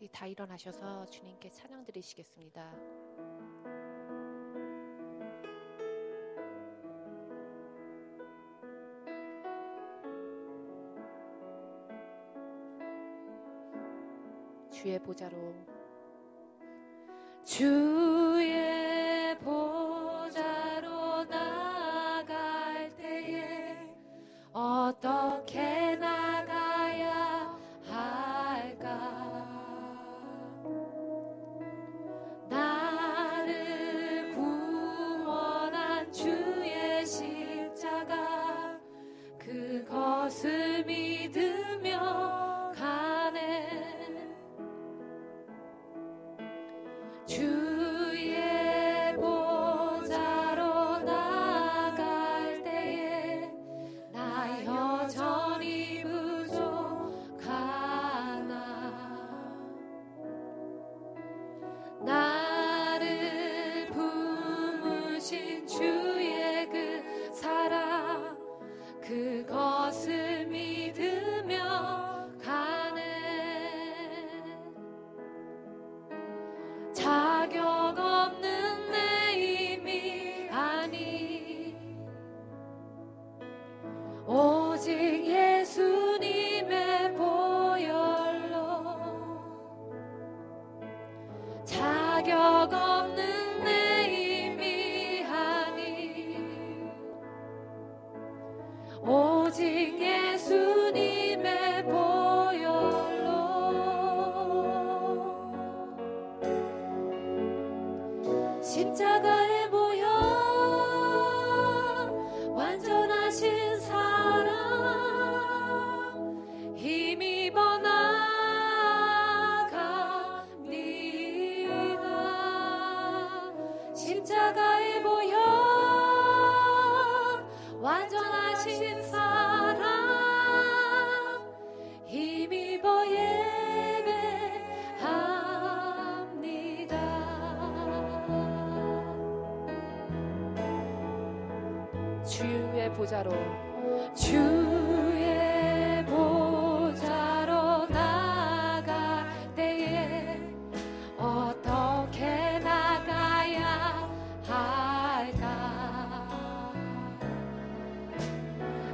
우리 다 일어나셔서 주님께 찬양 드리시겠습니다. 주의 보좌로 주의 보좌로 나갈 때에 어떻게 보자로. 주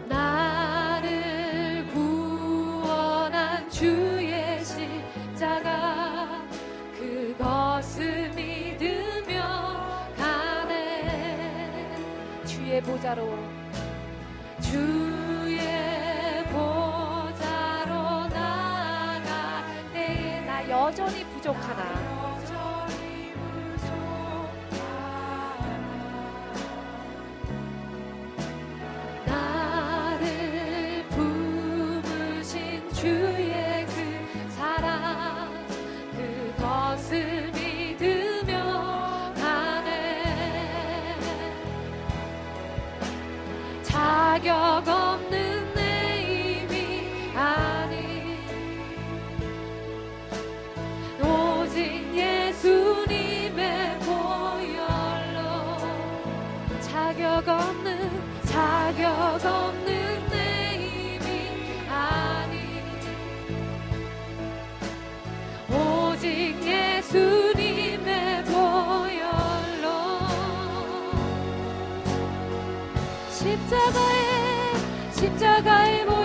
나를 구원한 주의 십자가 그것을 믿으며 가네. 보자로. 여전히 부족하다. 십자가의 십자가의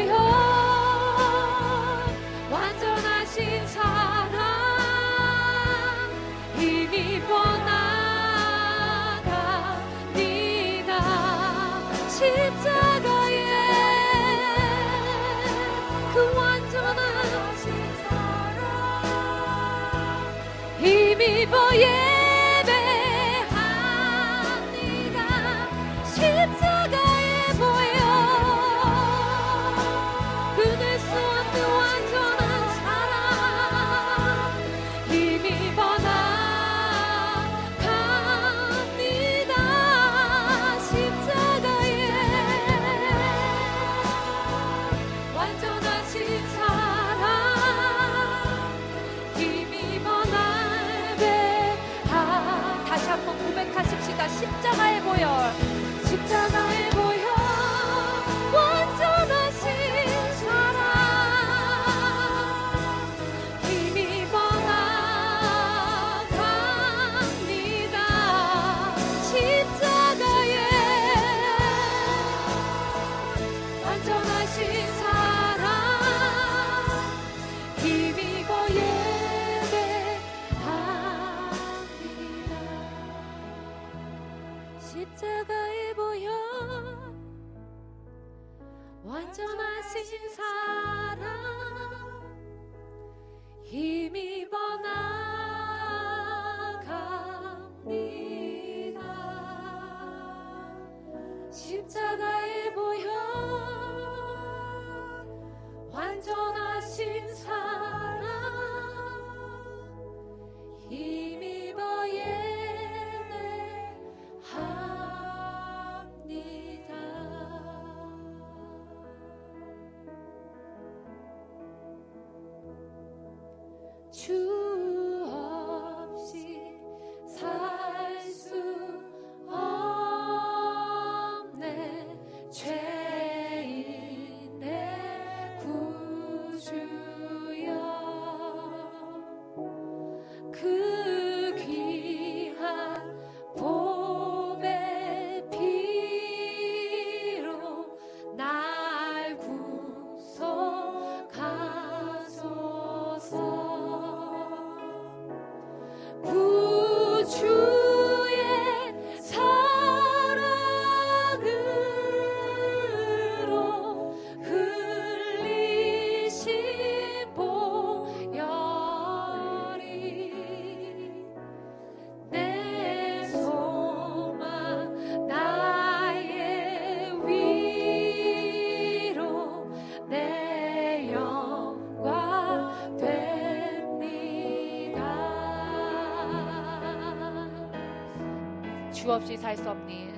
주 없이 살 수 없니?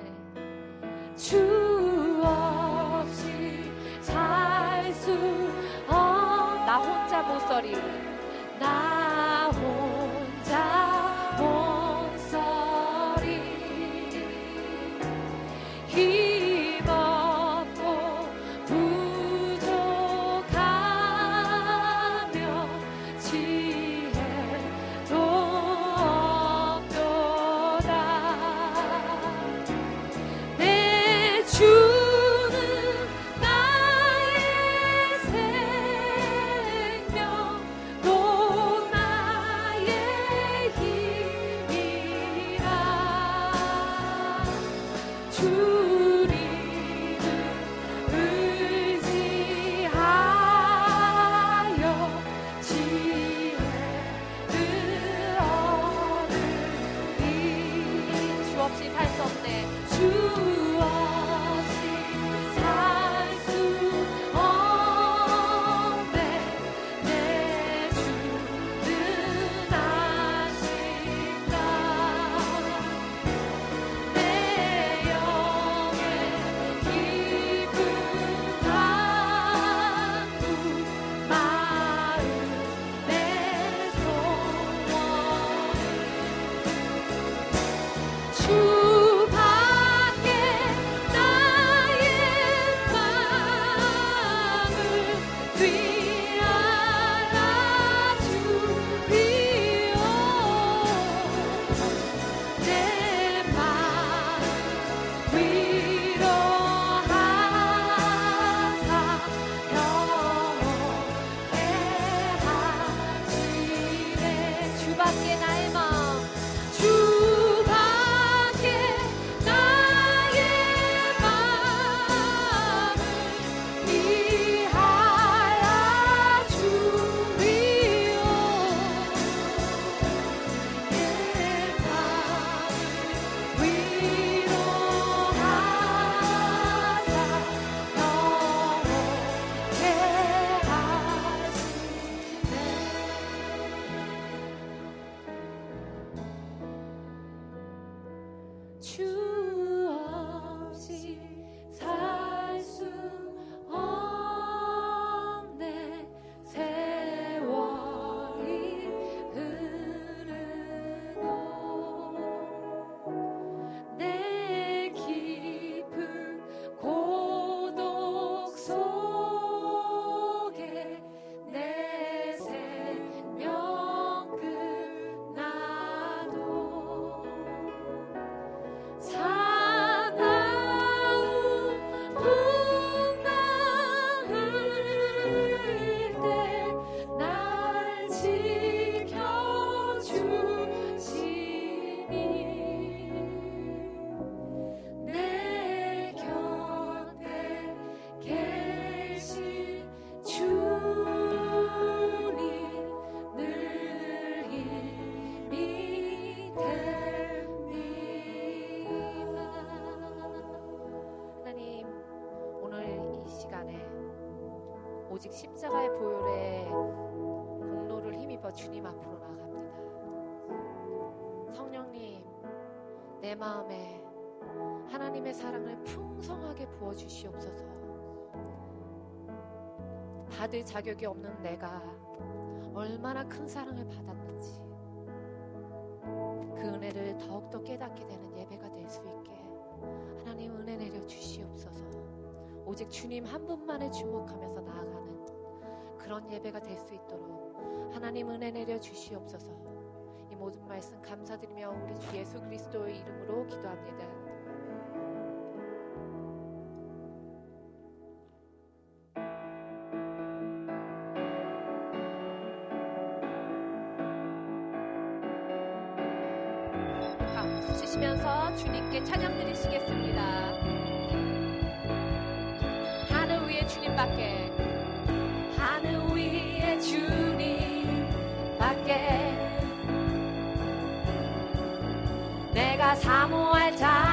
주 없이 살 수 없나 혼자 못 서리. 오직 십자가의 보혈에 공로를 힘입어 주님 앞으로 나갑니다. 성령님, 내 마음에 하나님의 사랑을 풍성하게 부어 주시옵소서. 받을 자격이 없는 내가 얼마나 큰 사랑을 받았는지 그 은혜를 더욱더 깨닫게 되는 예배가 될 수 있게 하나님 은혜 내려 주시옵소서. 오직 주님 한 분만에 주목하면서 나아가는 그런 예배가 될 수 있도록 하나님 은혜 내려 주시옵소서. 이 모든 말씀 감사드리며 우리 주 예수 그리스도의 이름으로 기도합니다. 박수 치시면서 주님께 찬양 드리시겠습니다. 주님밖에. 하늘 위에 주님밖에. 내가 사모할 자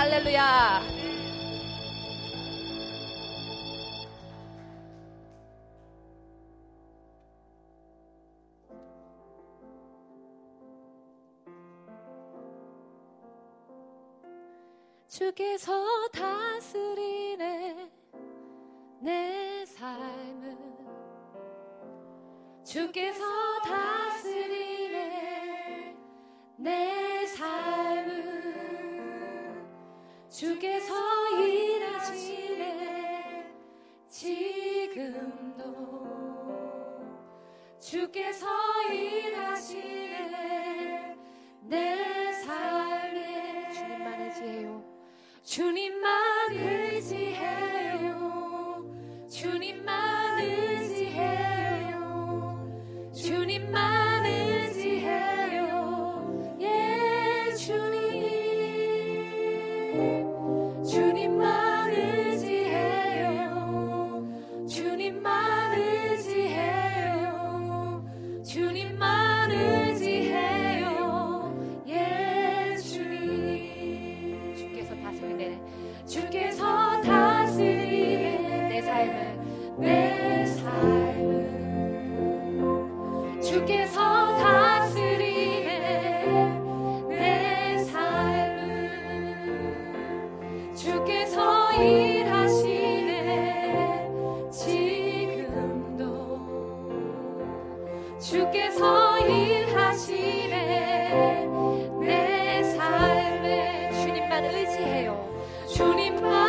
할렐루야. 주께서 다스리네 내 삶은 주께서 다스리네 내 주께서 일하시네. 지금도 주께서 일하시네. 내 삶에 주님만 의지해요. 주님만 의지해요. 주님만 같이 해요. 주님만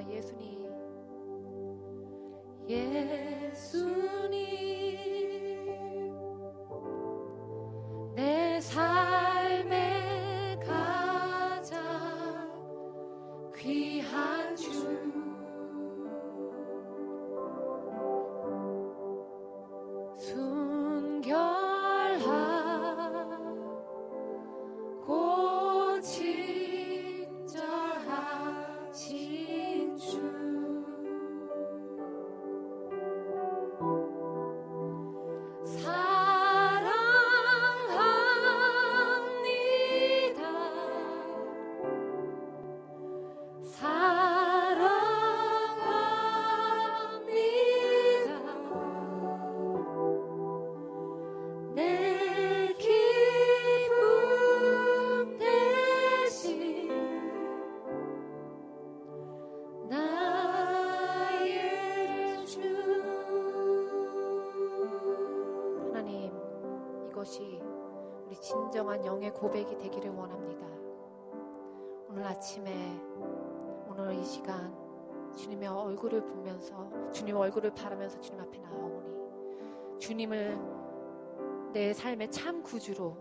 예수님 예수님 얼굴을 보면서 주님 얼굴을 바라면서 주님 앞에 나아오니 주님을 내 삶의 참 구주로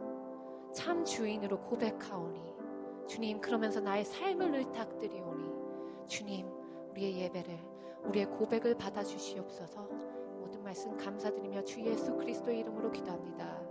참 주인으로 고백하오니 주님 그러면서 나의 삶을 의탁드리오니 주님 우리의 예배를 우리의 고백을 받아 주시옵소서 모든 말씀 감사드리며 주 예수 그리스도의 이름으로 기도합니다.